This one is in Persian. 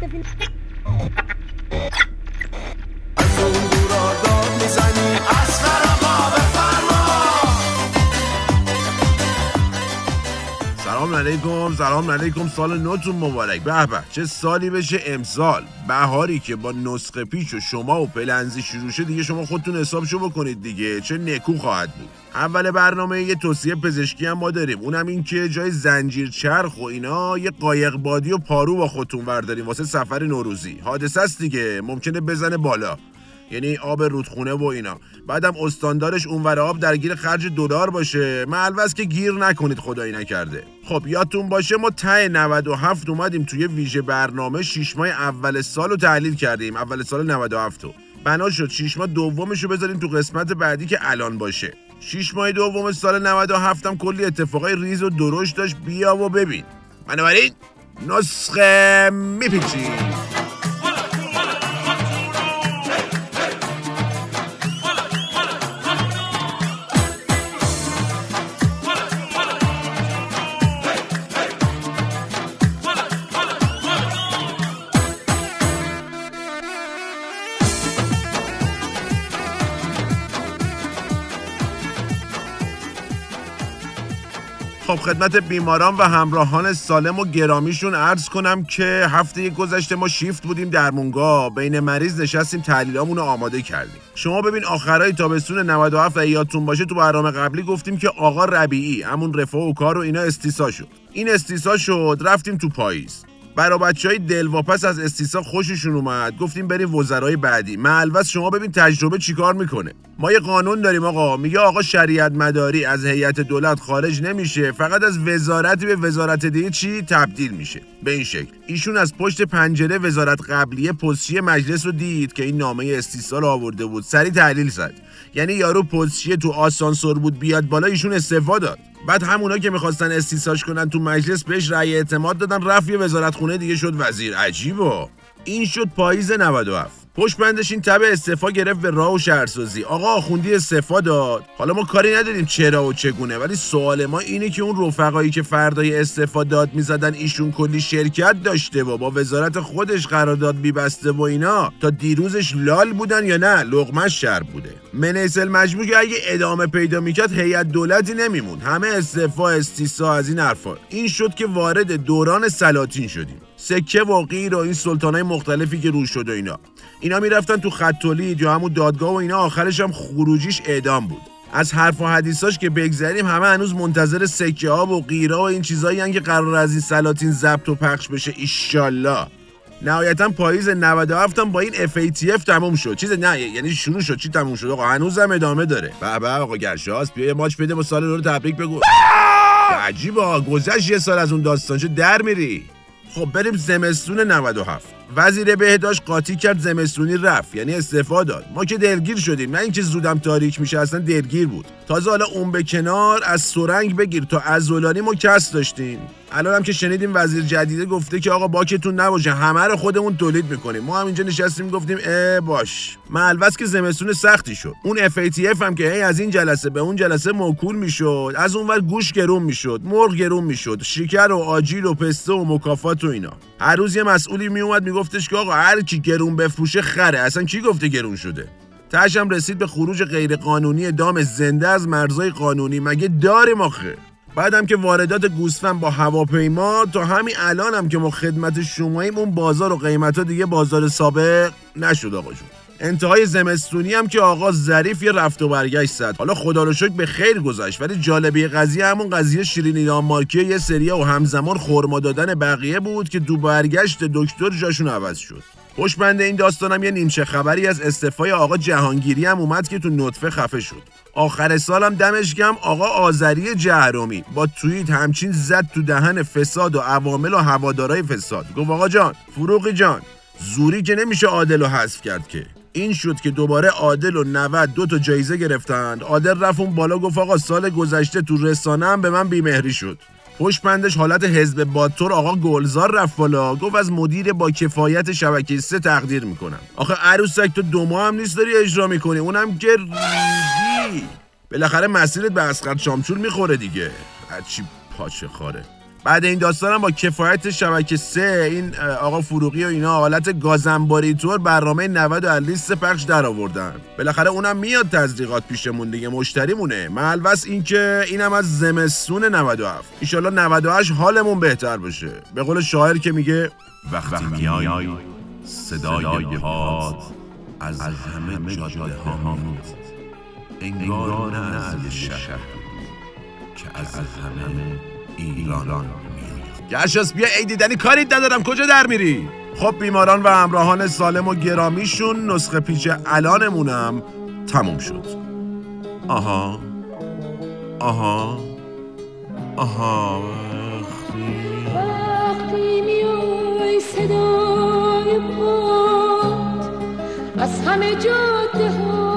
فیلم از سلام علیکم سلام علیکم سال نوتون مبارک. به به چه سالی بشه امسال. بهاری که با نسخه پیچ و شما و پلنزی شروع شه دیگه شما خودتون حسابشو بکنید دیگه. چه نکو خواهد بود. اول برنامه یه توصیه پزشکی هم ما داریم. اونم این که جای زنجیر چرخ و اینا یه قایق بادی و پارو با خودتون ورداریم واسه سفر نوروزی. حادثه است دیگه ممکنه بزنه بالا. یعنی آب رودخونه و اینا. بعدم استاندارش اونور آب درگیر خرج دلار باشه. معلوز که گیر نکنید خدایی نکرده. خب یادتون باشه ما ته 97 اومدیم توی ویژه برنامه شیش ماه اول سال رو تحلیل کردیم. اول سال 97 رو. بنا شد شیش ماه دومش رو بذاریم تو قسمت بعدی که الان باشه. شیش ماه دوم سال 97 هم کلی اتفاقای ریز و درشت داشت. بیا و ببین. بنابراین نسخه میپیچیم. خب خدمت بیماران و همراهان سالم و گرامیشون عرض کنم که هفته گذشته ما شیفت بودیم در مونگا بین مریض نشستیم تحلیلامون رو آماده کردیم. شما ببین آخرای تابستون 97 و یادتون باشه تو برنامه قبلی گفتیم که آقا ربیعی همون رفاه و کار و اینا استیسا شد. این استیسا شد رفتیم تو پاییز. برا بچه های دلواپس از استیسا خوششون اومد. گفتیم بریم وزرای بعدی. معلوس شما ببین تجربه چیکار می‌کنه. ما یه قانون داریم آقا. میگه آقا شریعت مداری از هیئت دولت خارج نمیشه. فقط از وزارتی به وزارت دیگه چی تبدیل میشه. به این شکل. ایشون از پشت پنجره وزارت قبلیه پستچی مجلس رو دید که این نامه استیسا رو آورده بود. سری تحلیل زد. یعنی یارو پستچی تو آسانسور بود بیاد بالا ایشون استفاده داد. بعد همونا که می‌خواستن استیساش کنن تو مجلس بهش رأی اعتماد دادن رفت یه وزارت خونه دیگه شد وزیر. عجیبا این شد پاییز 97 پشت بندش این تبع استفا گرفت به راه و شهرسازی. آقا آخوندی استفا داد. حالا ما کاری نداریم چرا و چگونه ولی سوال ما اینه که اون رفقایی که فردای استفا داد می‌زدن ایشون کلی شرکت داشته و با وزارت خودش قرارداد میبسته و اینا. تا دیروزش لال بودن یا نه لغمش شر بوده. منیسل مجموع که اگه ادامه پیدا می‌کرد هیئت دولتی نمیموند. همه استفا استیسا از این حرفا. این شد که وارد دوران سلاطین شدیم. سکه و غیر و این سلطانای مختلفی که روش شده اینا. اینا می‌رفتن تو خط یا همون دادگاه و اینا آخرش هم خروجیش اعدام بود. از حرف و حدیثاش که بگذریم همه هنوز منتظر سکه ها و غیره و این چیزایی که قرار از این سلاطین ضبط و پخش بشه ایشالله. نهایتا پاییز 97 هم با این FATF تموم شد. چیز نه یعنی شروع شد. چی تموم شد؟ آقا هنوزم ادامه داره. به به آقا گرشاس بیا یه ماچ بده با سال رو تبریک بگو. عجیبا گذشت یه سال از اون داستان. چه در میری؟ خب بریم زمستون 97 وزیر بهداشت قاطی کرد زمستونی رفت یعنی استعفا داد. ما که دلگیر شدیم نه اینکه زودم تاریک میشه اصلا دلگیر بود. تازه حالا اون به کنار از سرنگ بگیر. تا عضلانی ما کس داشتیم. الان هم که شنیدیم وزیر جدیده گفته که آقا باکتون نباشه همه رو خودمون تولید می‌کنیم. ما هم اینجا نشستیم گفتیم اه باش. معلوس که زمستون سختی شد. اون FATF هم که هی از این جلسه به اون جلسه موکول می‌شد. از اونور گوش گرون می‌شد مرغ گرون می‌شد. شکر و آجیل و پسته و مکافات و اینا. هر روز یه مسئولی میومد میگفتش که آقا هر کی گرون بفروشه خره. اصلا کی گفته گرون شده؟ تاشم رسید به خروج غیرقانونی دام زنده از مرزای قانونی. مگه داریم آخه بعدم که واردات گوسفند با هواپیما تا همین الان هم که ما خدمت شماییم اون بازار و قیمت ها دیگه بازار سابق نشد آقا جون. انتهای زمستونی هم که آقا ظریف یه رفت و برگشت زد. حالا خدا رو شکر به خیر گذشت ولی جالبه قضیه همون قضیه شیرینی دانمارکی یه سریه و همزمان خرما دادن بقیه بود که دو برگشت دکتر جاشون عوض شد. بند این داستانم یه نیمچه خبری از استعفای آقا جهانگیری هم اومد که تو نطفه خفه شد. آخر سالم دمش گم آقا آذری جهرومی با توییت همچین زد تو دهن فساد و عوامل و هوادارای فساد. گفت آقا جان فروغی جان زوری که نمیشه عادل و حذف کرد که. این شد که دوباره عادل و 90 دو تا جایزه گرفتند. عادل رفت اون بالا گفت آقا سال گذشته تو رسانه هم به من بیمهری شد. پشت بندش حالت حزب باتور آقا گلزار رفت بالا. گفت از مدیر با کفایت شبکه سه تقدیر می‌کنم. آخه عروسک تو دو ماه هم نیست داری اجرا می‌کنی. اونم که بالاخره مسیرت به اسقر شامچول می‌خوره دیگه. هرچی پاچه خاره. بعد این داستانم با کفایت شبکه سه این آقا فروغی و اینا حالت گازنباری طور برنامه 90 و از لیست پخش در آوردن. بالاخره اونم میاد تزریقات پیشمون دیگه مشتریمونه. ملوس این که اینم از زمستون 97 ایشالله 98 حالمون بهتر بشه به قول شاعر که میگه وقتی میای صدای پاد از همه جاده ها انگار نه از شهر. که از همه ایران گرشاس بیا ای دیدنی کاری ندارم. کجا در میری؟ خب بیماران و همراهان سالم و گرامیشون نسخه پیچ الانمونم تموم شد. آها. آها. آها. وقتی میای صدای پاد از همه جاده ها